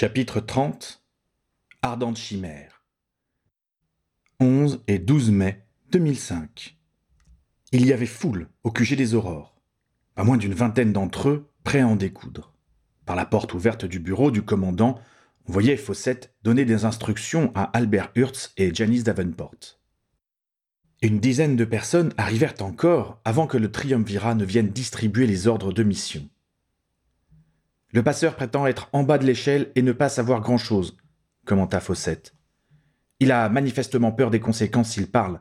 Chapitre 30 Ardente chimère 11 et 12 mai 2005 Il y avait foule au QG des Aurores, pas moins d'une vingtaine d'entre eux prêts à en découdre. Par la porte ouverte du bureau du commandant, on voyait Fawcett donner des instructions à Albert Hurts et Janice Davenport. Une dizaine de personnes arrivèrent encore avant que le triumvirat ne vienne distribuer les ordres de mission. Le passeur prétend être en bas de l'échelle et ne pas savoir grand-chose, commenta Fawcett. Il a manifestement peur des conséquences s'il parle,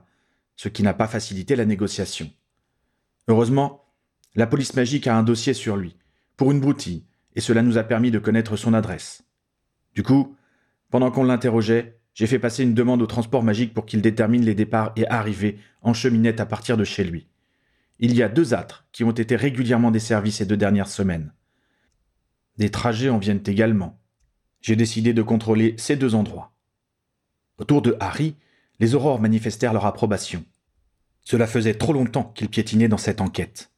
ce qui n'a pas facilité la négociation. Heureusement, la police magique a un dossier sur lui, pour une broutille, et cela nous a permis de connaître son adresse. Du coup, pendant qu'on l'interrogeait, j'ai fait passer une demande au transport magique pour qu'il détermine les départs et arrivées en cheminette à partir de chez lui. Il y a deux âtres qui ont été régulièrement desservis ces deux dernières semaines. Des trajets en viennent également. J'ai décidé de contrôler ces deux endroits. Autour de Harry, les aurores manifestèrent leur approbation. Cela faisait trop longtemps qu'ils piétinaient dans cette enquête.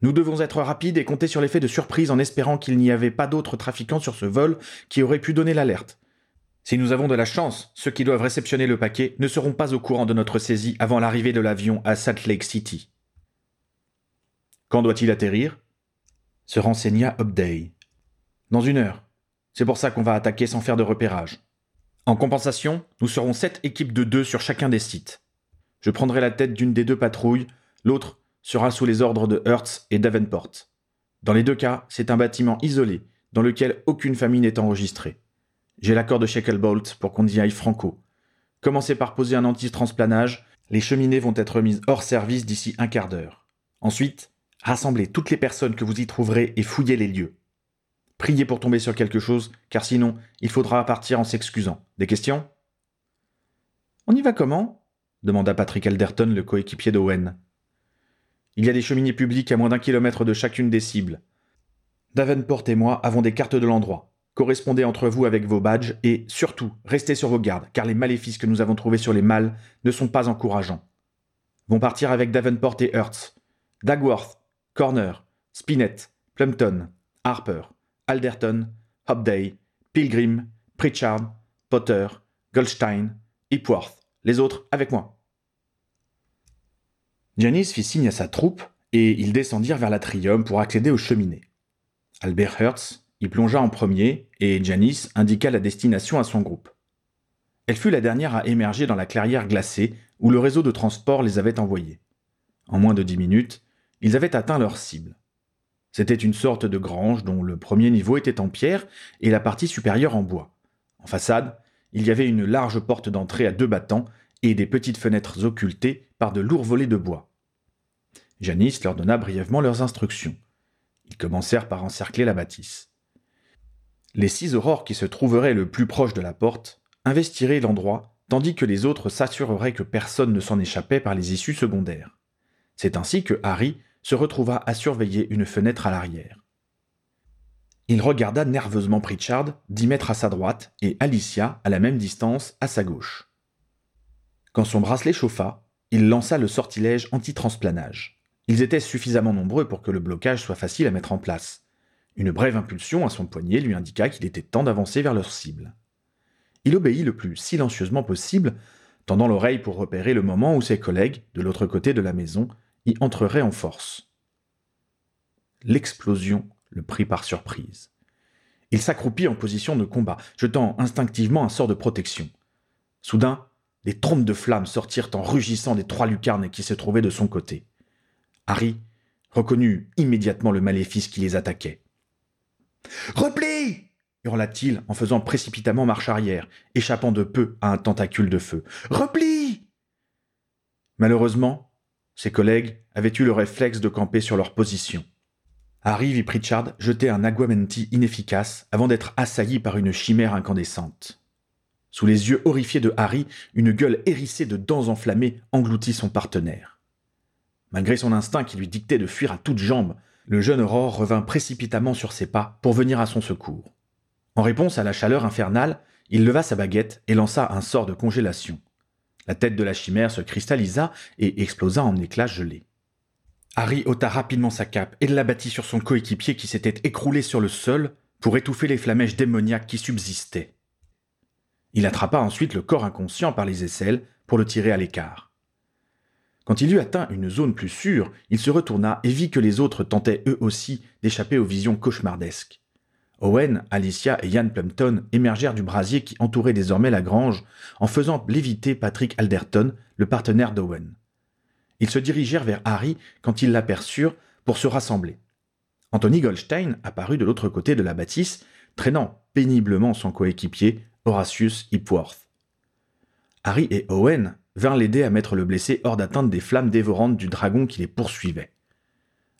Nous devons être rapides et compter sur l'effet de surprise en espérant qu'il n'y avait pas d'autres trafiquants sur ce vol qui auraient pu donner l'alerte. Si nous avons de la chance, ceux qui doivent réceptionner le paquet ne seront pas au courant de notre saisie avant l'arrivée de l'avion à Salt Lake City. Quand doit-il atterrir? Se renseigna Upday. Dans une heure. C'est pour ça qu'on va attaquer sans faire de repérage. En compensation, nous serons sept équipes de deux sur chacun des sites. Je prendrai la tête d'une des deux patrouilles, l'autre sera sous les ordres de Hertz et Davenport. Dans les deux cas, c'est un bâtiment isolé, dans lequel aucune famille n'est enregistrée. J'ai l'accord de Shacklebolt pour qu'on y aille franco. Commencez par poser un anti-transplanage, les cheminées vont être mises hors service d'ici un quart d'heure. Ensuite, Rassemblez toutes les personnes que vous y trouverez et fouillez les lieux. Priez pour tomber sur quelque chose, car sinon, il faudra partir en s'excusant. Des questions? On y va comment? demanda Patrick Alderton, le coéquipier d'Owen. Il y a des cheminées publiques à moins d'un kilomètre de chacune des cibles. Davenport et moi avons des cartes de l'endroit. Correspondez entre vous avec vos badges et, surtout, restez sur vos gardes, car les maléfices que nous avons trouvés sur les mâles ne sont pas encourageants. Vont partir avec Davenport et Hertz. Dagworth, Corner, Spinett, Plumpton, Harper, Alderton, Hobday, Pilgrim, Pritchard, Potter, Goldstein, Hipworth. Les autres avec moi. Janice fit signe à sa troupe et ils descendirent vers l'atrium pour accéder aux cheminées. Albert Hertz y plongea en premier et Janice indiqua la destination à son groupe. Elle fut la dernière à émerger dans la clairière glacée où le réseau de transport les avait envoyés. En moins de dix minutes, ils avaient atteint leur cible. C'était une sorte de grange dont le premier niveau était en pierre et la partie supérieure en bois. En façade, il y avait une large porte d'entrée à deux battants et des petites fenêtres occultées par de lourds volets de bois. Janice leur donna brièvement leurs instructions. Ils commencèrent par encercler la bâtisse. Les six aurores qui se trouveraient le plus proche de la porte investiraient l'endroit, tandis que les autres s'assureraient que personne ne s'en échappait par les issues secondaires. C'est ainsi que Harry se retrouva à surveiller une fenêtre à l'arrière. Il regarda nerveusement Pritchard, dix mètres à sa droite, et Alicia, à la même distance, à sa gauche. Quand son bracelet chauffa, il lança le sortilège anti-transplanage. Ils étaient suffisamment nombreux pour que le blocage soit facile à mettre en place. Une brève impulsion à son poignet lui indiqua qu'il était temps d'avancer vers leur cible. Il obéit le plus silencieusement possible, tendant l'oreille pour repérer le moment où ses collègues, de l'autre côté de la maison, y entrerait en force. L'explosion le prit par surprise. Il s'accroupit en position de combat, jetant instinctivement un sort de protection. Soudain, des trompes de flammes sortirent en rugissant des trois lucarnes qui se trouvaient de son côté. Harry reconnut immédiatement le maléfice qui les attaquait. Repli hurla-t-il en faisant précipitamment marche arrière, échappant de peu à un tentacule de feu. Repli Malheureusement, ses collègues avaient eu le réflexe de camper sur leur position. Harry vit Pritchard jeter un aguamenti inefficace avant d'être assailli par une chimère incandescente. Sous les yeux horrifiés de Harry, une gueule hérissée de dents enflammées engloutit son partenaire. Malgré son instinct qui lui dictait de fuir à toutes jambes, le jeune Aurore revint précipitamment sur ses pas pour venir à son secours. En réponse à la chaleur infernale, il leva sa baguette et lança un sort de congélation. La tête de la chimère se cristallisa et explosa en éclats gelés. Harry ôta rapidement sa cape et l'abattit sur son coéquipier qui s'était écroulé sur le sol, pour étouffer les flamèches démoniaques qui subsistaient. Il attrapa ensuite le corps inconscient par les aisselles pour le tirer à l'écart. Quand il eut atteint une zone plus sûre, il se retourna et vit que les autres tentaient eux aussi d'échapper aux visions cauchemardesques. Owen, Alicia et Ian Plumpton émergèrent du brasier qui entourait désormais la grange en faisant léviter Patrick Alderton, le partenaire d'Owen. Ils se dirigèrent vers Harry quand ils l'aperçurent pour se rassembler. Anthony Goldstein apparut de l'autre côté de la bâtisse, traînant péniblement son coéquipier, Horatius Hipworth. Harry et Owen vinrent l'aider à mettre le blessé hors d'atteinte des flammes dévorantes du dragon qui les poursuivait.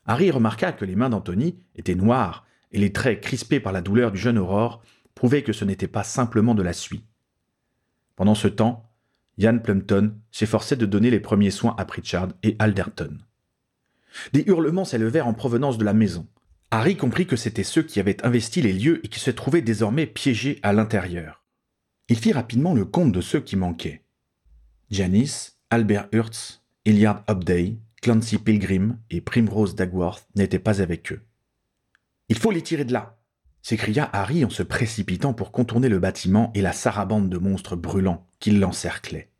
Harry remarqua que les mains d'Anthony étaient noires et les traits crispés par la douleur du jeune Aurore prouvaient que ce n'était pas simplement de la suie. Pendant ce temps, Ian Plumpton s'efforçait de donner les premiers soins à Pritchard et Alderton. Des hurlements s'élevèrent en provenance de la maison. Harry comprit que c'étaient ceux qui avaient investi les lieux et qui se trouvaient désormais piégés à l'intérieur. Il fit rapidement le compte de ceux qui manquaient. Janice, Albert Hurts, Hilliard Upday, Clancy Pilgrim et Primrose Dagworth n'étaient pas avec eux. Il faut les tirer de là s'écria Harry en se précipitant pour contourner le bâtiment et la sarabande de monstres brûlants qui l'encerclaient.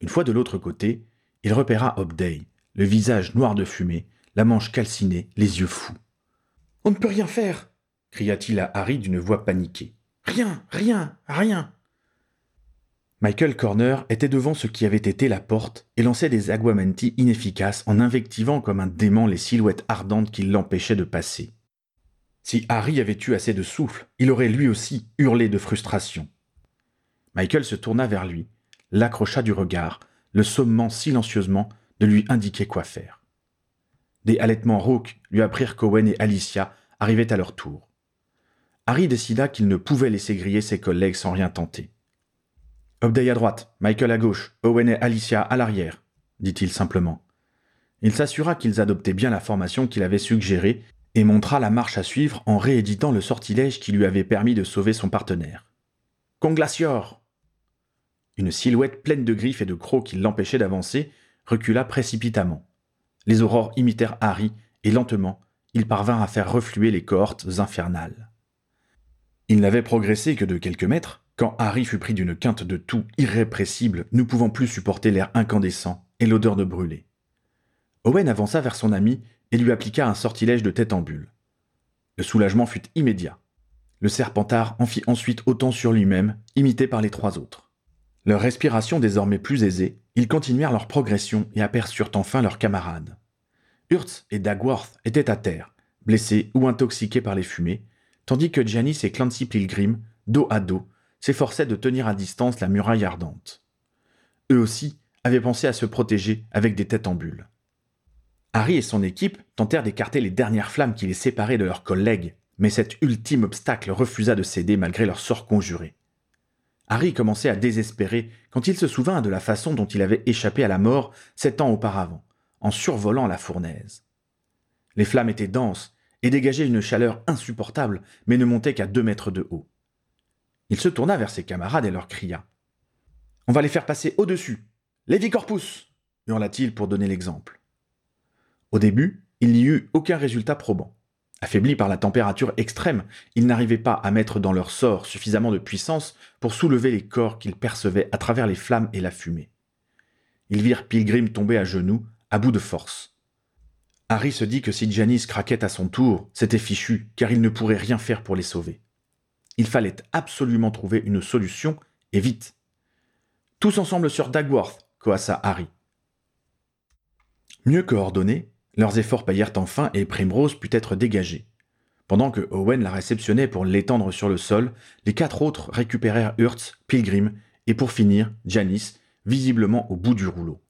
Une fois de l'autre côté, il repéra Upday, le visage noir de fumée, la manche calcinée, les yeux fous. On ne peut rien faire cria-t-il à Harry d'une voix paniquée. Rien, rien, rien. Michael Corner était devant ce qui avait été la porte et lançait des aguamenti inefficaces en invectivant comme un démon les silhouettes ardentes qui l'empêchaient de passer. Si Harry avait eu assez de souffle, il aurait lui aussi hurlé de frustration. Michael se tourna vers lui, l'accrocha du regard, le sommant silencieusement de lui indiquer quoi faire. Des halètements rauques lui apprirent qu'Owen et Alicia arrivaient à leur tour. Harry décida qu'il ne pouvait laisser griller ses collègues sans rien tenter. Upday à droite, Michael à gauche, Owen et Alicia à l'arrière, dit-il simplement. Il s'assura qu'ils adoptaient bien la formation qu'il avait suggérée montra la marche à suivre en rééditant le sortilège qui lui avait permis de sauver son partenaire. Conglacior Une silhouette pleine de griffes et de crocs qui l'empêchaient d'avancer recula précipitamment. Les aurores imitèrent Harry, et lentement, il parvint à faire refluer les cohortes infernales. Il n'avait progressé que de quelques mètres quand Harry fut pris d'une quinte de tout irrépressible, ne pouvant plus supporter l'air incandescent et l'odeur de brûlé. Owen avança vers son ami et lui appliqua un sortilège de tête en bulle. Le soulagement fut immédiat. Le serpentard en fit ensuite autant sur lui-même, imité par les trois autres. Leur respiration désormais plus aisée, ils continuèrent leur progression et aperçurent enfin leurs camarades. Hurts et Dagworth étaient à terre, blessés ou intoxiqués par les fumées, tandis que Janice et Clancy Pilgrim, dos à dos, s'efforçaient de tenir à distance la muraille ardente. Eux aussi avaient pensé à se protéger avec des têtes en bulle. Harry et son équipe tentèrent d'écarter les dernières flammes qui les séparaient de leurs collègues, mais cet ultime obstacle refusa de céder malgré leur sort conjuré. Harry commençait à désespérer quand il se souvint de la façon dont il avait échappé à la mort sept ans auparavant, en survolant la fournaise. Les flammes étaient denses et dégageaient une chaleur insupportable, mais ne montaient qu'à deux mètres de haut. Il se tourna vers ses camarades et leur cria. On va les faire passer au-dessus. Lévi Corpus hurla-t-il pour donner l'exemple. Au début, il n'y eut aucun résultat probant. Affaiblis par la température extrême, ils n'arrivaient pas à mettre dans leur sort suffisamment de puissance pour soulever les corps qu'ils percevaient à travers les flammes et la fumée. Ils virent Pilgrim tomber à genoux, à bout de force. Harry se dit que si Janice craquait à son tour, c'était fichu, car il ne pourrait rien faire pour les sauver. Il fallait absolument trouver une solution, et vite. Tous ensemble sur Dagworth, coassa Harry. Mieux coordonnés, leurs efforts payèrent enfin et Primrose put être dégagée. Pendant que Owen la réceptionnait pour l'étendre sur le sol, les quatre autres récupérèrent Hurts, Pilgrim et pour finir, Janice, visiblement au bout du rouleau.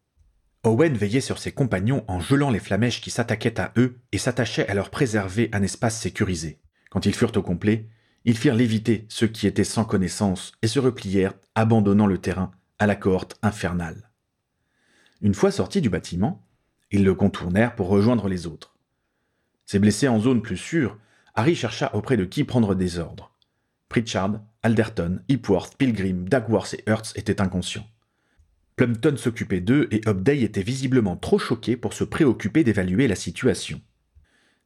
Owen veillait sur ses compagnons en gelant les flamèches qui s'attaquaient à eux et s'attachait à leur préserver un espace sécurisé. Quand ils furent au complet, ils firent léviter ceux qui étaient sans connaissance et se replièrent, abandonnant le terrain à la cohorte infernale. Une fois sortis du bâtiment, ils le contournèrent pour rejoindre les autres. Ses blessés en zone plus sûre, Harry chercha auprès de qui prendre des ordres. Pritchard, Alderton, Hipworth, Pilgrim, Dagworth et Hertz étaient inconscients. Plumpton s'occupait d'eux et Upday était visiblement trop choqué pour se préoccuper d'évaluer la situation.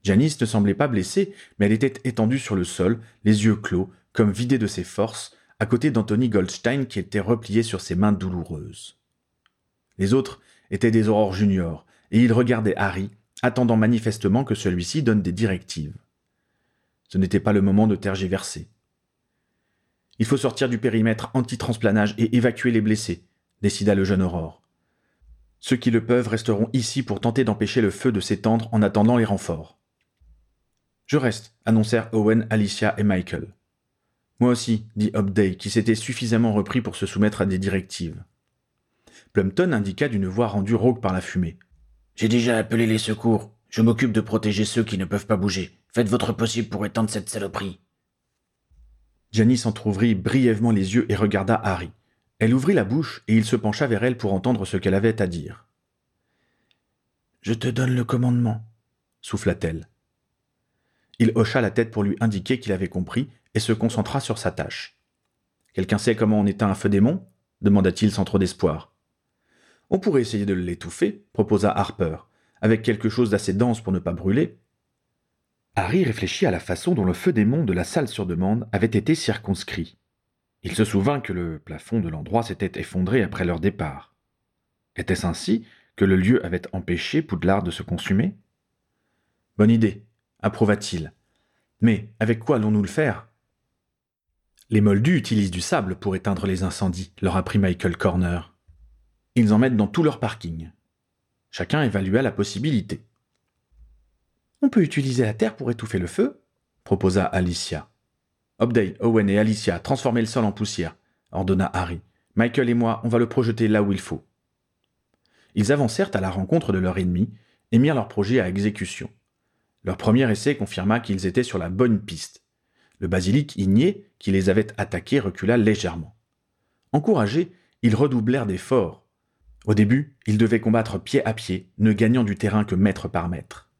Janice ne semblait pas blessée, mais elle était étendue sur le sol, les yeux clos, comme vidée de ses forces, à côté d'Anthony Goldstein qui était replié sur ses mains douloureuses. Les autres étaient des aurores juniors, et ils regardaient Harry, attendant manifestement que celui-ci donne des directives. Ce n'était pas le moment de tergiverser. Il faut sortir du périmètre anti-transplanage et évacuer les blessés, décida le jeune Aurore. Ceux qui le peuvent resteront ici pour tenter d'empêcher le feu de s'étendre en attendant les renforts. Je reste, annoncèrent Owen, Alicia et Michael. Moi aussi, dit Hobday, qui s'était suffisamment repris pour se soumettre à des directives. Plumpton indiqua d'une voix rendue rauque par la fumée. J'ai déjà appelé les secours. Je m'occupe de protéger ceux qui ne peuvent pas bouger. Faites votre possible pour étendre cette saloperie. Janice entr'ouvrit brièvement les yeux et regarda Harry. Elle ouvrit la bouche et il se pencha vers elle pour entendre ce qu'elle avait à dire. Je te donne le commandement, souffla-t-elle. Il hocha la tête pour lui indiquer qu'il avait compris et se concentra sur sa tâche. Quelqu'un sait comment on éteint un feu démon? demanda-t-il sans trop d'espoir. On pourrait essayer de l'étouffer, proposa Harper, avec quelque chose d'assez dense pour ne pas brûler. Harry réfléchit à la façon dont le feu démon de la salle sur demande avait été circonscrit. Il se souvint que le plafond de l'endroit s'était effondré après leur départ. Était-ce ainsi que le lieu avait empêché Poudlard de se consumer? Bonne idée, approuva-t-il. Mais avec quoi allons-nous le faire? Les moldus utilisent du sable pour éteindre les incendies, leur apprit Michael Corner. Ils en mettent dans tout leur parking. Chacun évalua la possibilité. On peut utiliser la terre pour étouffer le feu, proposa Alicia. Obday, Owen et Alicia, transformez le sol en poussière, ordonna Harry. Michael et moi, on va le projeter là où il faut. Ils avancèrent à la rencontre de leur ennemi et mirent leur projet à exécution. Leur premier essai confirma qu'ils étaient sur la bonne piste. Le basilic igné, qui les avait attaqués, recula légèrement. Encouragés, ils redoublèrent d'efforts. Au début, ils devaient combattre pied à pied, ne gagnant du terrain que mètre par mètre.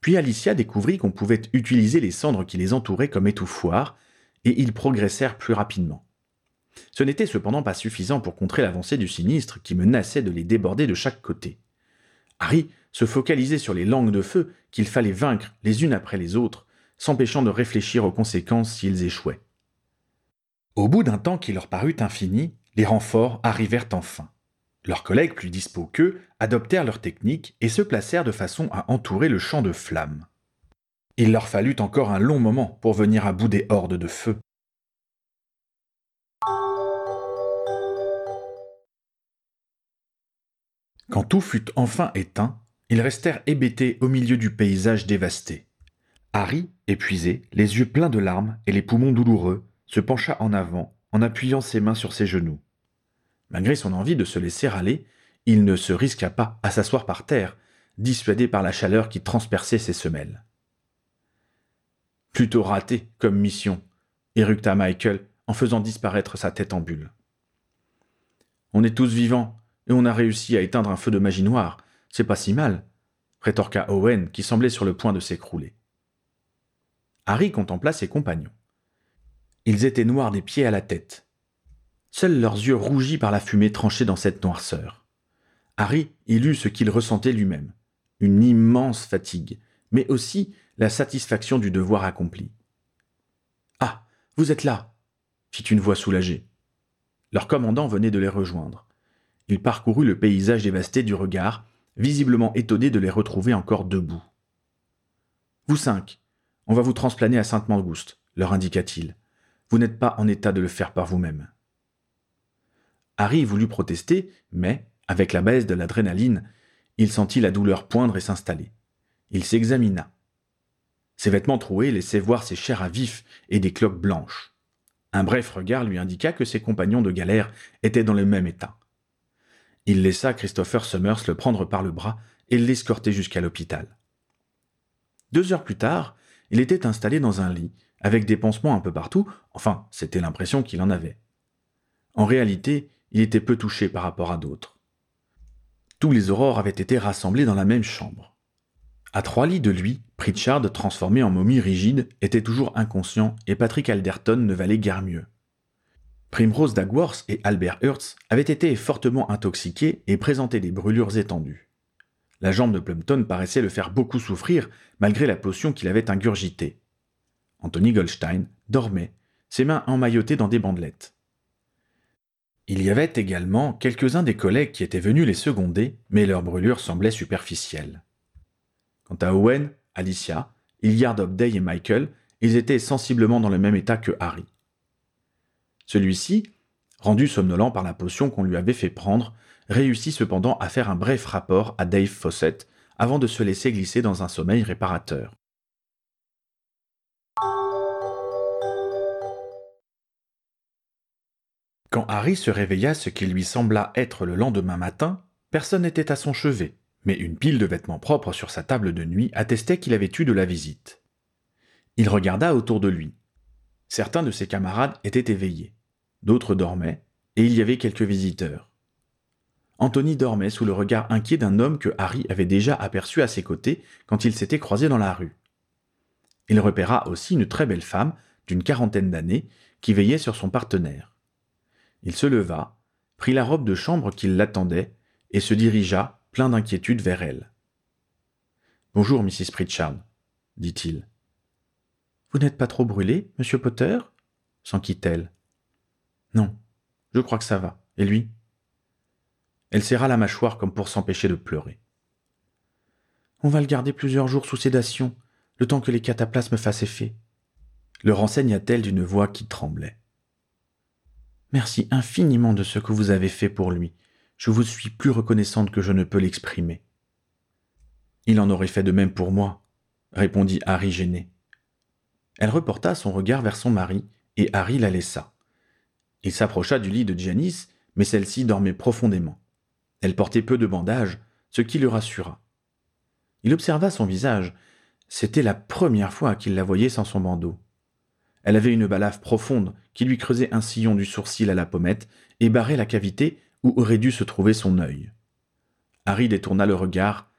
Puis Alicia découvrit qu'on pouvait utiliser les cendres qui les entouraient comme étouffoirs, et ils progressèrent plus rapidement. Ce n'était cependant pas suffisant pour contrer l'avancée du sinistre qui menaçait de les déborder de chaque côté. Harry se focalisait sur les langues de feu qu'il fallait vaincre les unes après les autres, s'empêchant de réfléchir aux conséquences s'ils échouaient. Au bout d'un temps qui leur parut infini, les renforts arrivèrent enfin. Leurs collègues plus dispos qu'eux adoptèrent leur technique et se placèrent de façon à entourer le champ de flammes. Il leur fallut encore un long moment pour venir à bout des hordes de feu. Quand tout fut enfin éteint, ils restèrent hébétés au milieu du paysage dévasté. Harry, épuisé, les yeux pleins de larmes et les poumons douloureux, se pencha en avant en appuyant ses mains sur ses genoux. Malgré son envie de se laisser aller, il ne se risqua pas à s'asseoir par terre, dissuadé par la chaleur qui transperçait ses semelles. Plutôt raté comme mission, éructa Michael en faisant disparaître sa tête en bulle. On est tous vivants, et on a réussi à éteindre un feu de magie noire. C'est pas si mal, rétorqua Owen, qui semblait sur le point de s'écrouler. Harry contempla ses compagnons. Ils étaient noirs des pieds à la tête. Seuls leurs yeux rougis par la fumée tranchaient dans cette noirceur. Harry il eut ce qu'il ressentait lui-même, une immense fatigue, mais aussi la satisfaction du devoir accompli. Ah, vous êtes là fit une voix soulagée. Leur commandant venait de les rejoindre. Il parcourut le paysage dévasté du regard, visiblement étonné de les retrouver encore debout. Vous cinq, on va vous transplaner à Sainte-Mangouste, leur indiqua-t-il. Vous n'êtes pas en état de le faire par vous-même. Harry voulut protester, mais, avec la baisse de l'adrénaline, il sentit la douleur poindre et s'installer. Il s'examina. Ses vêtements troués laissaient voir ses chairs à vif et des cloques blanches. Un bref regard lui indiqua que ses compagnons de galère étaient dans le même état. Il laissa Christopher Summers le prendre par le bras et l'escorter jusqu'à l'hôpital. Deux heures plus tard, il était installé dans un lit, avec des pansements un peu partout, enfin, c'était l'impression qu'il en avait. En réalité, il était peu touché par rapport à d'autres. Tous les aurores avaient été rassemblés dans la même chambre. À trois lits de lui, Pritchard, transformé en momie rigide, était toujours inconscient et Patrick Alderton ne valait guère mieux. Primrose Dagworth et Albert Hurts avaient été fortement intoxiqués et présentaient des brûlures étendues. La jambe de Plumpton paraissait le faire beaucoup souffrir, malgré la potion qu'il avait ingurgitée. Anthony Goldstein dormait, ses mains emmaillotées dans des bandelettes. Il y avait également quelques-uns des collègues qui étaient venus les seconder, mais leur brûlure semblait superficielle. Quant à Owen, Alicia, Hilliard Day et Michael, ils étaient sensiblement dans le même état que Harry. Celui-ci, rendu somnolent par la potion qu'on lui avait fait prendre, réussit cependant à faire un bref rapport à Dave Fawcett avant de se laisser glisser dans un sommeil réparateur. Quand Harry se réveilla ce qui lui sembla être le lendemain matin, personne n'était à son chevet, mais une pile de vêtements propres sur sa table de nuit attestait qu'il avait eu de la visite. Il regarda autour de lui. Certains de ses camarades étaient éveillés, d'autres dormaient, et il y avait quelques visiteurs. Anthony dormait sous le regard inquiet d'un homme que Harry avait déjà aperçu à ses côtés quand ils s'étaient croisés dans la rue. Il repéra aussi une très belle femme, d'une quarantaine d'années, qui veillait sur son partenaire. Il se leva, prit la robe de chambre qui l'attendait, et se dirigea, plein d'inquiétude, vers elle. Bonjour, Mrs. Pritchard, dit-il. Vous n'êtes pas trop brûlé, monsieur Potter? s'enquit-elle. Non, je crois que ça va. Et lui? Elle serra la mâchoire comme pour s'empêcher de pleurer. On va le garder plusieurs jours sous sédation, le temps que les cataplasmes fassent effet. Le renseigna-t-elle d'une voix qui tremblait. Merci infiniment de ce que vous avez fait pour lui. Je vous suis plus reconnaissante que je ne peux l'exprimer. Il en aurait fait de même pour moi, répondit Harry gêné. Elle reporta son regard vers son mari, et Harry la laissa. Il s'approcha du lit de Janice, mais celle-ci dormait profondément. Elle portait peu de bandages, ce qui le rassura. Il observa son visage. C'était la première fois qu'il la voyait sans son bandeau. Elle avait une balafre profonde qui lui creusait un sillon du sourcil à la pommette et barrait la cavité où aurait dû se trouver son œil. Harry détourna le regard,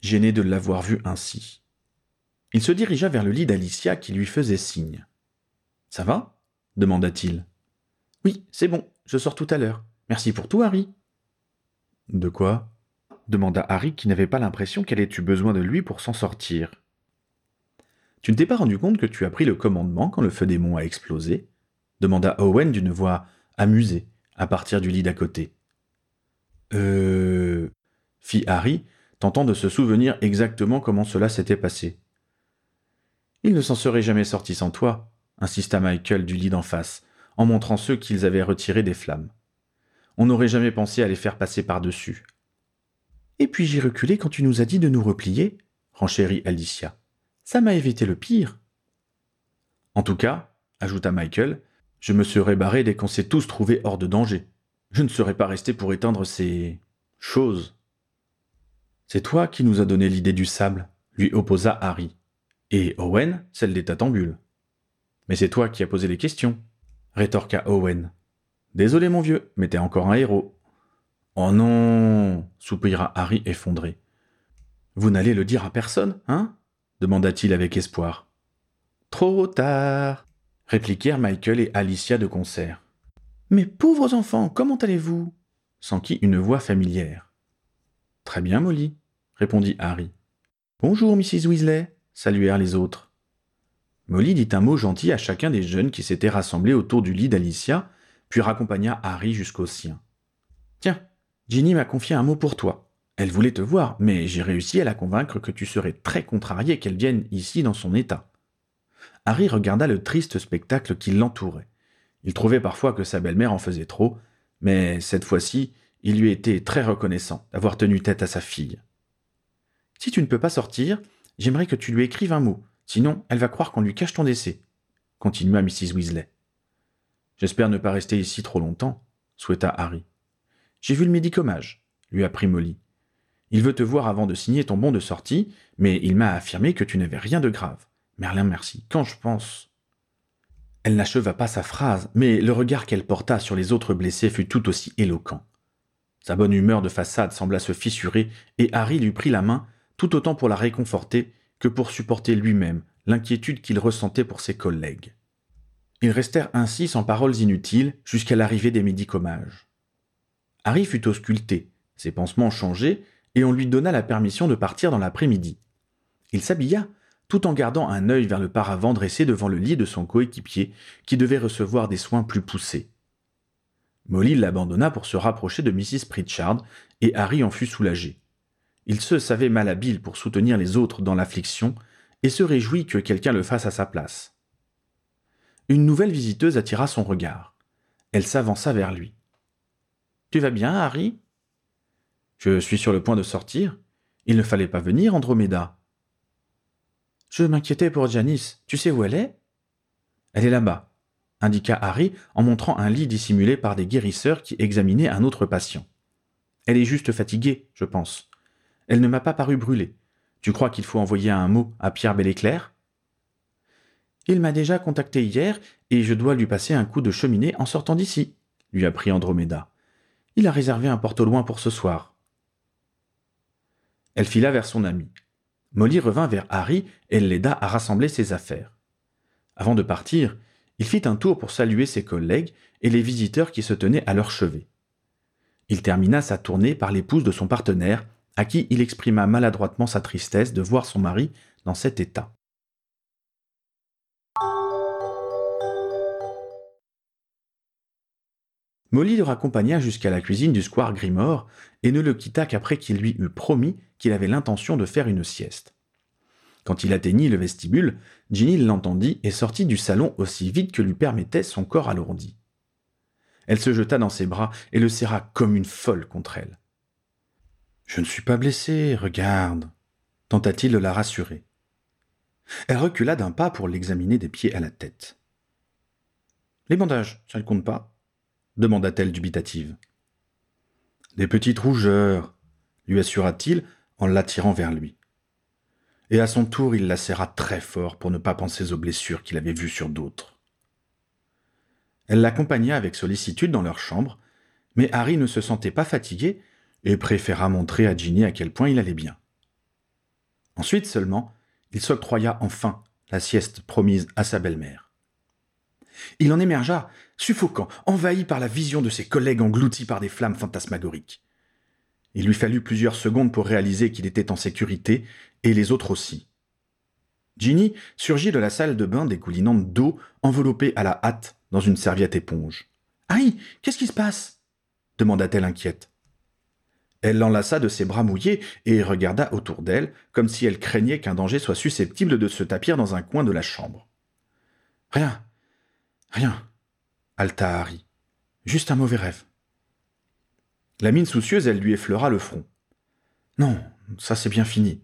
gêné de l'avoir vue ainsi. Il se dirigea vers le lit d'Alicia qui lui faisait signe. Ça va? demanda-t-il. Oui, c'est bon, je sors tout à l'heure. Merci pour tout, Harry. De quoi? demanda Harry qui n'avait pas l'impression qu'elle ait eu besoin de lui pour s'en sortir. Tu ne t'es pas rendu compte que tu as pris le commandement quand le feu des monts a explosé demanda Owen d'une voix amusée, à partir du lit d'à côté. Euh. fit Harry, tentant de se souvenir exactement comment cela s'était passé. Il ne s'en serait jamais sorti sans toi, insista Michael du lit d'en face, en montrant ceux qu'ils avaient retirés des flammes. On n'aurait jamais pensé à les faire passer par-dessus. Et puis j'ai reculé quand tu nous as dit de nous replier, renchérit Alicia. Ça m'a évité le pire. En tout cas, ajouta Michael, je me serais barré dès qu'on s'est tous trouvés hors de danger. Je ne serais pas resté pour éteindre ces choses. C'est toi qui nous as donné l'idée du sable, lui opposa Harry. Et Owen, celle des tatambules. Mais c'est toi qui as posé les questions, rétorqua Owen. Désolé mon vieux, mais t'es encore un héros. Oh non soupira Harry effondré. Vous n'allez le dire à personne, hein? Demanda-t-il avec espoir. Trop tard répliquèrent Michael et Alicia de concert. Mes pauvres enfants, comment allez-vous? s'enquit une voix familière. Très bien, Molly, répondit Harry. Bonjour, Mrs. Weasley, saluèrent les autres. Molly dit un mot gentil à chacun des jeunes qui s'étaient rassemblés autour du lit d'Alicia, puis raccompagna Harry jusqu'au sien. Tiens, Ginny m'a confié un mot pour toi. Elle voulait te voir, mais j'ai réussi à la convaincre que tu serais très contrarié qu'elle vienne ici dans son état. Harry regarda le triste spectacle qui l'entourait. Il trouvait parfois que sa belle-mère en faisait trop, mais cette fois-ci, il lui était très reconnaissant d'avoir tenu tête à sa fille. Si tu ne peux pas sortir, j'aimerais que tu lui écrives un mot, sinon elle va croire qu'on lui cache ton décès, continua Mrs. Weasley. J'espère ne pas rester ici trop longtemps, souhaita Harry. J'ai vu le médicomage, lui apprit Molly. Il veut te voir avant de signer ton bon de sortie, mais il m'a affirmé que tu n'avais rien de grave. Merlin merci. Quand je pense. Elle n'acheva pas sa phrase, mais le regard qu'elle porta sur les autres blessés fut tout aussi éloquent. Sa bonne humeur de façade sembla se fissurer, et Harry lui prit la main, tout autant pour la réconforter que pour supporter lui-même l'inquiétude qu'il ressentait pour ses collègues. Ils restèrent ainsi sans paroles inutiles jusqu'à l'arrivée des médicomages. Harry fut ausculté, ses pansements changés, et on lui donna la permission de partir dans l'après-midi. Il s'habilla, tout en gardant un œil vers le paravent dressé devant le lit de son coéquipier, qui devait recevoir des soins plus poussés. Molly l'abandonna pour se rapprocher de Mrs. Pritchard, et Harry en fut soulagé. Il se savait malhabile pour soutenir les autres dans l'affliction, et se réjouit que quelqu'un le fasse à sa place. Une nouvelle visiteuse attira son regard. Elle s'avança vers lui. Tu vas bien, Harry? Je suis sur le point de sortir. Il ne fallait pas venir, Andromeda. Je m'inquiétais pour Janice. Tu sais où elle est? Elle est là-bas, indiqua Harry en montrant un lit dissimulé par des guérisseurs qui examinaient un autre patient. Elle est juste fatiguée, je pense. Elle ne m'a pas paru brûlée. Tu crois qu'il faut envoyer un mot à Pierre Belléclair Il m'a déjà contacté hier et je dois lui passer un coup de cheminée en sortant d'ici, lui apprit Andromeda. Il a réservé un porte loin pour ce soir. Elle fila vers son ami. Molly revint vers Harry et l'aida à rassembler ses affaires. Avant de partir, il fit un tour pour saluer ses collègues et les visiteurs qui se tenaient à leur chevet. Il termina sa tournée par l'épouse de son partenaire, à qui il exprima maladroitement sa tristesse de voir son mari dans cet état. Molly le raccompagna jusqu'à la cuisine du square Grimore et ne le quitta qu'après qu'il lui eut promis qu'il avait l'intention de faire une sieste. Quand il atteignit le vestibule, Ginny l'entendit et sortit du salon aussi vite que lui permettait son corps alourdi. Elle se jeta dans ses bras et le serra comme une folle contre elle. Je ne suis pas blessée, regarde, tenta-t-il de la rassurer. Elle recula d'un pas pour l'examiner des pieds à la tête. Les bandages, ça ne compte pas demanda-t-elle dubitative. Des petites rougeurs, lui assura-t-il en l'attirant vers lui. Et à son tour, il la serra très fort pour ne pas penser aux blessures qu'il avait vues sur d'autres. Elle l'accompagna avec sollicitude dans leur chambre, mais Harry ne se sentait pas fatigué et préféra montrer à Ginny à quel point il allait bien. Ensuite seulement, il s'octroya enfin la sieste promise à sa belle-mère. Il en émergea, suffocant, envahi par la vision de ses collègues engloutis par des flammes fantasmagoriques. Il lui fallut plusieurs secondes pour réaliser qu'il était en sécurité, et les autres aussi. Ginny surgit de la salle de bain dégoulinante d'eau, enveloppée à la hâte dans une serviette éponge. Aïe, qu'est-ce qui se passe? demanda-t-elle inquiète. Elle l'enlaça de ses bras mouillés et regarda autour d'elle, comme si elle craignait qu'un danger soit susceptible de se tapir dans un coin de la chambre. Rien, Rien, halta Harry. Juste un mauvais rêve. La mine soucieuse, elle lui effleura le front. Non, ça c'est bien fini,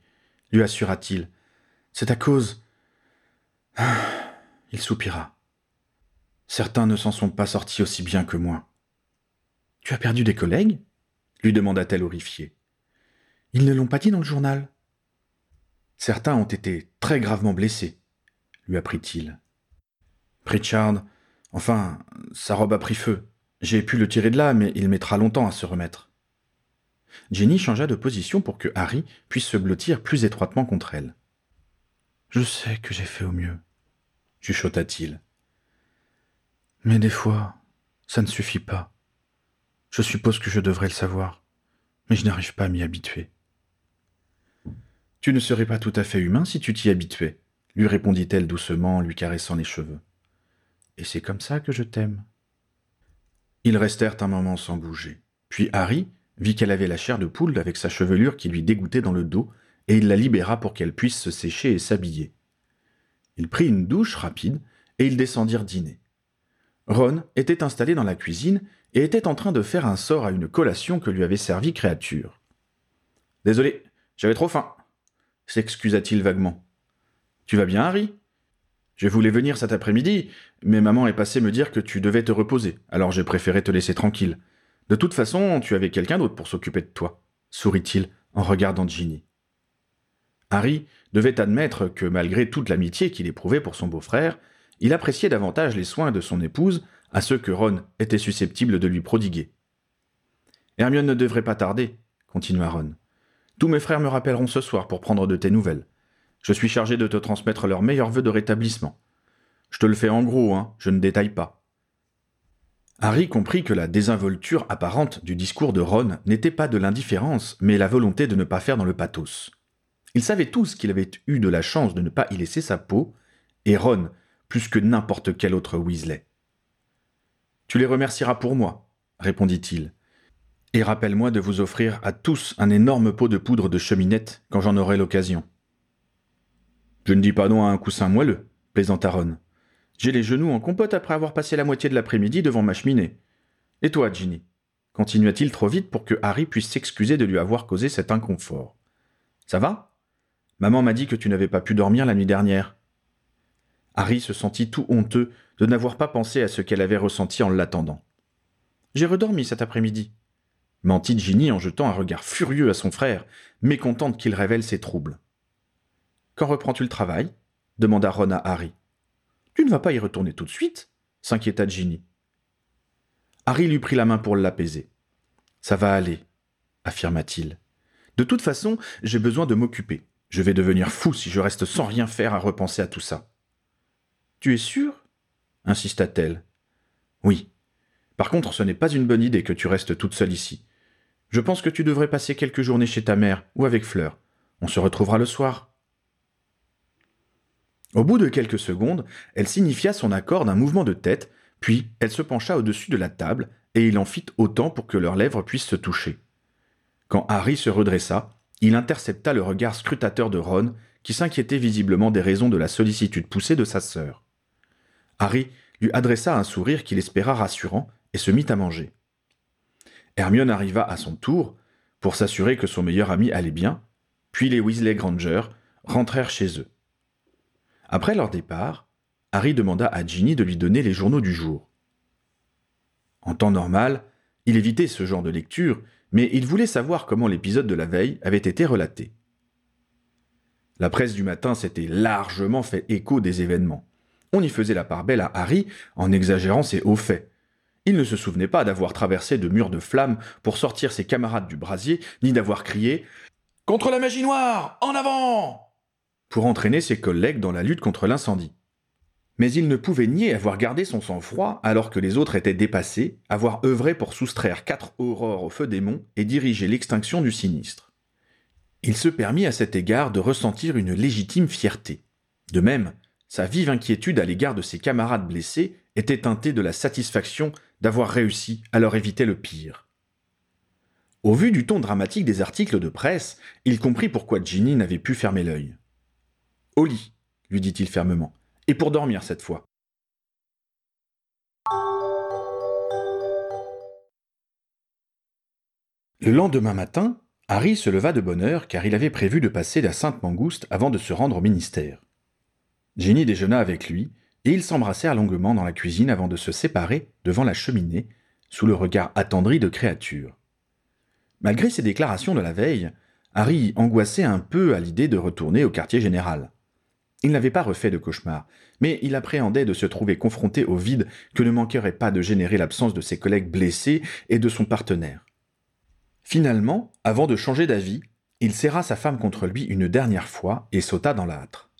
lui assura-t-il. C'est à cause. Il soupira. Certains ne s'en sont pas sortis aussi bien que moi. Tu as perdu des collègues? lui demanda-t-elle horrifiée. Ils ne l'ont pas dit dans le journal. Certains ont été très gravement blessés, lui apprit-il. Pritchard Enfin, sa robe a pris feu. J'ai pu le tirer de là, mais il mettra longtemps à se remettre. Jenny changea de position pour que Harry puisse se blottir plus étroitement contre elle. Je sais que j'ai fait au mieux, chuchota-t-il. Mais des fois, ça ne suffit pas. Je suppose que je devrais le savoir, mais je n'arrive pas à m'y habituer. Tu ne serais pas tout à fait humain si tu t'y habituais, lui répondit-elle doucement en lui caressant les cheveux. Et c'est comme ça que je t'aime. Ils restèrent un moment sans bouger. Puis Harry vit qu'elle avait la chair de poule avec sa chevelure qui lui dégoûtait dans le dos, et il la libéra pour qu'elle puisse se sécher et s'habiller. Il prit une douche rapide, et ils descendirent dîner. Ron était installé dans la cuisine et était en train de faire un sort à une collation que lui avait servi créature. Désolé, j'avais trop faim, s'excusa-t-il vaguement. Tu vas bien, Harry? Je voulais venir cet après-midi, mais maman est passée me dire que tu devais te reposer, alors j'ai préféré te laisser tranquille. De toute façon, tu avais quelqu'un d'autre pour s'occuper de toi, sourit-il en regardant Ginny. Harry devait admettre que malgré toute l'amitié qu'il éprouvait pour son beau-frère, il appréciait davantage les soins de son épouse à ceux que Ron était susceptible de lui prodiguer. Hermione ne devrait pas tarder, continua Ron. Tous mes frères me rappelleront ce soir pour prendre de tes nouvelles. Je suis chargé de te transmettre leurs meilleurs vœux de rétablissement. Je te le fais en gros, hein, je ne détaille pas. Harry comprit que la désinvolture apparente du discours de Ron n'était pas de l'indifférence, mais la volonté de ne pas faire dans le pathos. Ils savaient tous qu'il avait eu de la chance de ne pas y laisser sa peau, et Ron, plus que n'importe quel autre Weasley. Tu les remercieras pour moi, répondit-il. Et rappelle-moi de vous offrir à tous un énorme pot de poudre de cheminette quand j'en aurai l'occasion. Je ne dis pas non à un coussin moelleux, plaisanta Ron. J'ai les genoux en compote après avoir passé la moitié de l'après-midi devant ma cheminée. Et toi, Ginny continua-t-il trop vite pour que Harry puisse s'excuser de lui avoir causé cet inconfort. Ça va? Maman m'a dit que tu n'avais pas pu dormir la nuit dernière. Harry se sentit tout honteux de n'avoir pas pensé à ce qu'elle avait ressenti en l'attendant. J'ai redormi cet après-midi, mentit Ginny en jetant un regard furieux à son frère, mécontente qu'il révèle ses troubles. Quand reprends-tu le travail? demanda Ron à Harry. Tu ne vas pas y retourner tout de suite? s'inquiéta Ginny. Harry lui prit la main pour l'apaiser. Ça va aller, affirma-t-il. De toute façon, j'ai besoin de m'occuper. Je vais devenir fou si je reste sans rien faire à repenser à tout ça. Tu es sûr? insista-t-elle. Oui. Par contre, ce n'est pas une bonne idée que tu restes toute seule ici. Je pense que tu devrais passer quelques journées chez ta mère ou avec Fleur. On se retrouvera le soir. Au bout de quelques secondes, elle signifia son accord d'un mouvement de tête, puis elle se pencha au-dessus de la table, et il en fit autant pour que leurs lèvres puissent se toucher. Quand Harry se redressa, il intercepta le regard scrutateur de Ron, qui s'inquiétait visiblement des raisons de la sollicitude poussée de sa sœur. Harry lui adressa un sourire qu'il espéra rassurant et se mit à manger. Hermione arriva à son tour pour s'assurer que son meilleur ami allait bien, puis les Weasley Granger rentrèrent chez eux. Après leur départ, Harry demanda à Ginny de lui donner les journaux du jour. En temps normal, il évitait ce genre de lecture, mais il voulait savoir comment l'épisode de la veille avait été relaté. La presse du matin s'était largement fait écho des événements. On y faisait la part belle à Harry en exagérant ses hauts faits. Il ne se souvenait pas d'avoir traversé de murs de flammes pour sortir ses camarades du brasier, ni d'avoir crié Contre la magie noire En avant pour entraîner ses collègues dans la lutte contre l'incendie. Mais il ne pouvait nier avoir gardé son sang-froid alors que les autres étaient dépassés, avoir œuvré pour soustraire quatre aurores au feu démon et diriger l'extinction du sinistre. Il se permit à cet égard de ressentir une légitime fierté. De même, sa vive inquiétude à l'égard de ses camarades blessés était teintée de la satisfaction d'avoir réussi à leur éviter le pire. Au vu du ton dramatique des articles de presse, il comprit pourquoi Ginny n'avait pu fermer l'œil. Au lit, lui dit-il fermement, et pour dormir cette fois. Le lendemain matin, Harry se leva de bonne heure car il avait prévu de passer la Sainte Mangouste avant de se rendre au ministère. Jenny déjeuna avec lui, et ils s'embrassèrent longuement dans la cuisine avant de se séparer devant la cheminée, sous le regard attendri de créature. Malgré ses déclarations de la veille, Harry angoissait un peu à l'idée de retourner au quartier général. Il n'avait pas refait de cauchemar, mais il appréhendait de se trouver confronté au vide que ne manquerait pas de générer l'absence de ses collègues blessés et de son partenaire. Finalement, avant de changer d'avis, il serra sa femme contre lui une dernière fois et sauta dans l'âtre.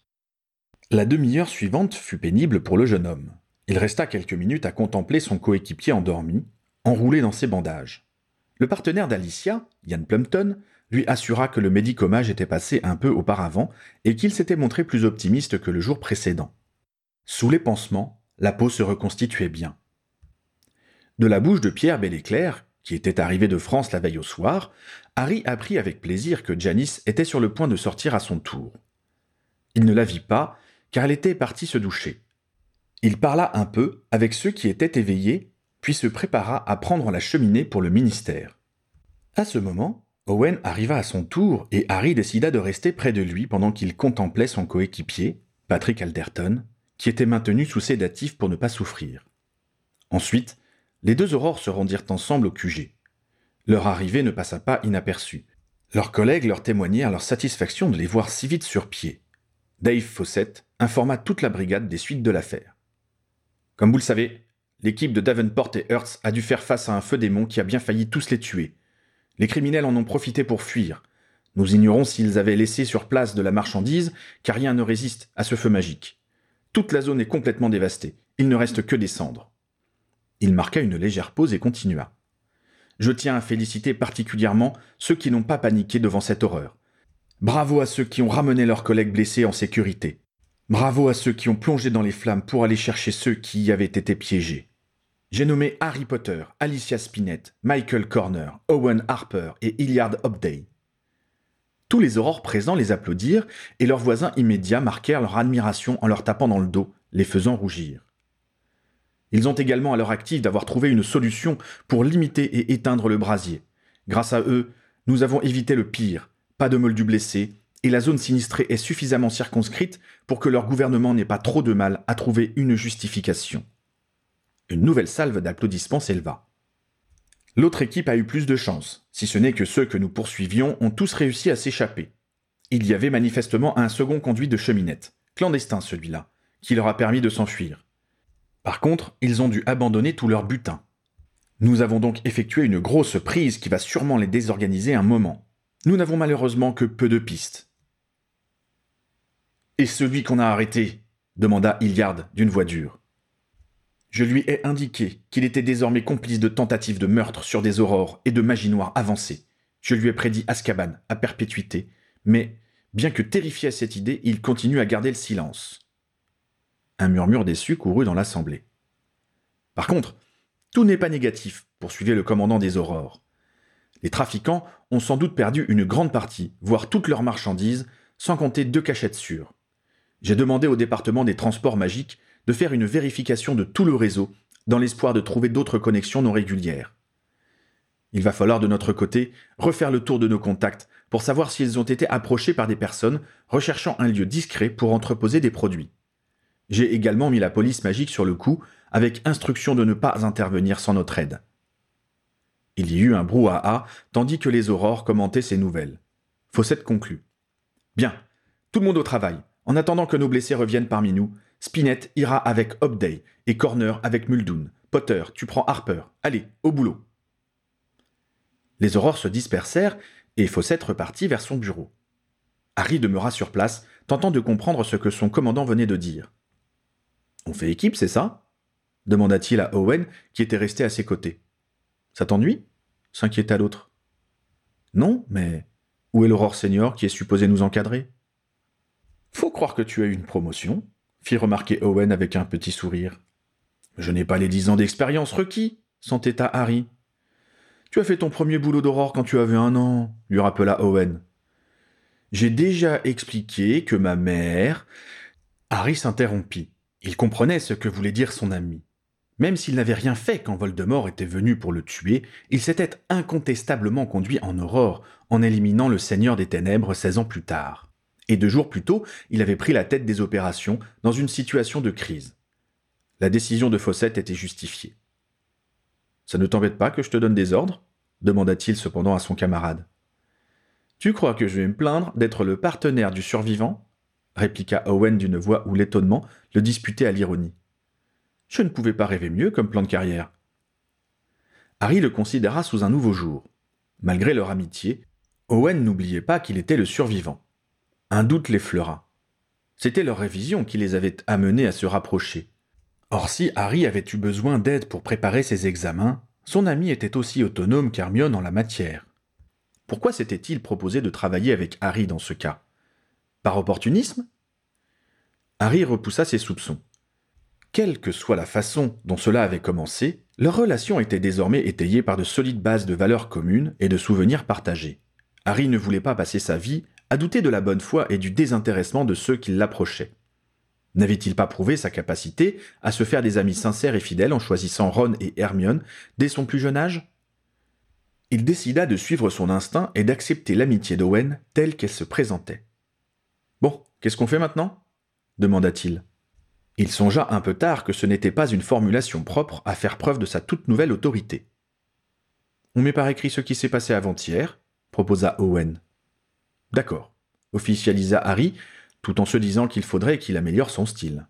La demi-heure suivante fut pénible pour le jeune homme. Il resta quelques minutes à contempler son coéquipier endormi, enroulé dans ses bandages. Le partenaire d'Alicia, Ian Plumpton, lui assura que le médicomage était passé un peu auparavant et qu'il s'était montré plus optimiste que le jour précédent. Sous les pansements, la peau se reconstituait bien. De la bouche de Pierre Belléclair, qui était arrivé de France la veille au soir, Harry apprit avec plaisir que Janice était sur le point de sortir à son tour. Il ne la vit pas, car elle était partie se doucher. Il parla un peu avec ceux qui étaient éveillés, puis se prépara à prendre la cheminée pour le ministère. À ce moment, Owen arriva à son tour et Harry décida de rester près de lui pendant qu'il contemplait son coéquipier, Patrick Alderton, qui était maintenu sous sédatif pour ne pas souffrir. Ensuite, les deux aurores se rendirent ensemble au QG. Leur arrivée ne passa pas inaperçue. Leurs collègues leur témoignèrent leur satisfaction de les voir si vite sur pied. Dave Fawcett informa toute la brigade des suites de l'affaire. Comme vous le savez, l'équipe de Davenport et Hertz a dû faire face à un feu démon qui a bien failli tous les tuer, les criminels en ont profité pour fuir. Nous ignorons s'ils avaient laissé sur place de la marchandise, car rien ne résiste à ce feu magique. Toute la zone est complètement dévastée. Il ne reste que des cendres. Il marqua une légère pause et continua. Je tiens à féliciter particulièrement ceux qui n'ont pas paniqué devant cette horreur. Bravo à ceux qui ont ramené leurs collègues blessés en sécurité. Bravo à ceux qui ont plongé dans les flammes pour aller chercher ceux qui y avaient été piégés. J'ai nommé Harry Potter, Alicia Spinett, Michael Corner, Owen Harper et Hilliard Hobday. Tous les aurores présents les applaudirent et leurs voisins immédiats marquèrent leur admiration en leur tapant dans le dos, les faisant rougir. Ils ont également à leur actif d'avoir trouvé une solution pour limiter et éteindre le brasier. Grâce à eux, nous avons évité le pire, pas de moldus blessés, et la zone sinistrée est suffisamment circonscrite pour que leur gouvernement n'ait pas trop de mal à trouver une justification. Une nouvelle salve d'applaudissements s'éleva. L'autre équipe a eu plus de chance, si ce n'est que ceux que nous poursuivions ont tous réussi à s'échapper. Il y avait manifestement un second conduit de cheminette, clandestin celui-là, qui leur a permis de s'enfuir. Par contre, ils ont dû abandonner tout leur butin. Nous avons donc effectué une grosse prise qui va sûrement les désorganiser un moment. Nous n'avons malheureusement que peu de pistes. Et celui qu'on a arrêté? demanda Hilliard d'une voix dure. Je lui ai indiqué qu'il était désormais complice de tentatives de meurtre sur des aurores et de magie noire avancée. Je lui ai prédit Azkaban à perpétuité, mais, bien que terrifié à cette idée, il continue à garder le silence. Un murmure déçu courut dans l'assemblée. Par contre, tout n'est pas négatif, poursuivait le commandant des aurores. Les trafiquants ont sans doute perdu une grande partie, voire toutes leurs marchandises, sans compter deux cachettes sûres. J'ai demandé au département des transports magiques de faire une vérification de tout le réseau, dans l'espoir de trouver d'autres connexions non régulières. Il va falloir de notre côté refaire le tour de nos contacts pour savoir s'ils ont été approchés par des personnes recherchant un lieu discret pour entreposer des produits. J'ai également mis la police magique sur le coup, avec instruction de ne pas intervenir sans notre aide. Il y eut un brouhaha, tandis que les aurores commentaient ces nouvelles. Fawcett conclut. Bien, tout le monde au travail. En attendant que nos blessés reviennent parmi nous, Spinett ira avec Hobday et Corner avec Muldoon. Potter, tu prends Harper. Allez, au boulot. Les aurores se dispersèrent et Fawcett repartit vers son bureau. Harry demeura sur place, tentant de comprendre ce que son commandant venait de dire. On fait équipe, c'est ça? demanda-t-il à Owen, qui était resté à ses côtés. Ça t'ennuie? s'inquiéta l'autre. Non, mais où est l'aurore senior qui est supposé nous encadrer Faut croire que tu as eu une promotion, fit remarquer Owen avec un petit sourire. Je n'ai pas les dix ans d'expérience requis, s'entêta Harry. Tu as fait ton premier boulot d'aurore quand tu avais un an, lui rappela Owen. J'ai déjà expliqué que ma mère. Harry s'interrompit. Il comprenait ce que voulait dire son ami. Même s'il n'avait rien fait quand Voldemort était venu pour le tuer, il s'était incontestablement conduit en aurore en éliminant le Seigneur des Ténèbres seize ans plus tard. Et deux jours plus tôt, il avait pris la tête des opérations dans une situation de crise. La décision de Fawcett était justifiée. Ça ne t'embête pas que je te donne des ordres? demanda-t-il cependant à son camarade. Tu crois que je vais me plaindre d'être le partenaire du survivant? répliqua Owen d'une voix où l'étonnement le disputait à l'ironie. Je ne pouvais pas rêver mieux comme plan de carrière. Harry le considéra sous un nouveau jour. Malgré leur amitié, Owen n'oubliait pas qu'il était le survivant. Un doute l'effleura. C'était leur révision qui les avait amenés à se rapprocher. Or si Harry avait eu besoin d'aide pour préparer ses examens, son ami était aussi autonome qu'Hermione en la matière. Pourquoi s'était-il proposé de travailler avec Harry dans ce cas? Par opportunisme? Harry repoussa ses soupçons. Quelle que soit la façon dont cela avait commencé, leur relation était désormais étayée par de solides bases de valeurs communes et de souvenirs partagés. Harry ne voulait pas passer sa vie à douter de la bonne foi et du désintéressement de ceux qui l'approchaient. N'avait-il pas prouvé sa capacité à se faire des amis sincères et fidèles en choisissant Ron et Hermione dès son plus jeune âge? Il décida de suivre son instinct et d'accepter l'amitié d'Owen telle qu'elle se présentait. Bon, qu'est-ce qu'on fait maintenant? demanda-t-il. Il songea un peu tard que ce n'était pas une formulation propre à faire preuve de sa toute nouvelle autorité. On met par écrit ce qui s'est passé avant-hier, proposa Owen. D'accord, officialisa Harry, tout en se disant qu'il faudrait qu'il améliore son style.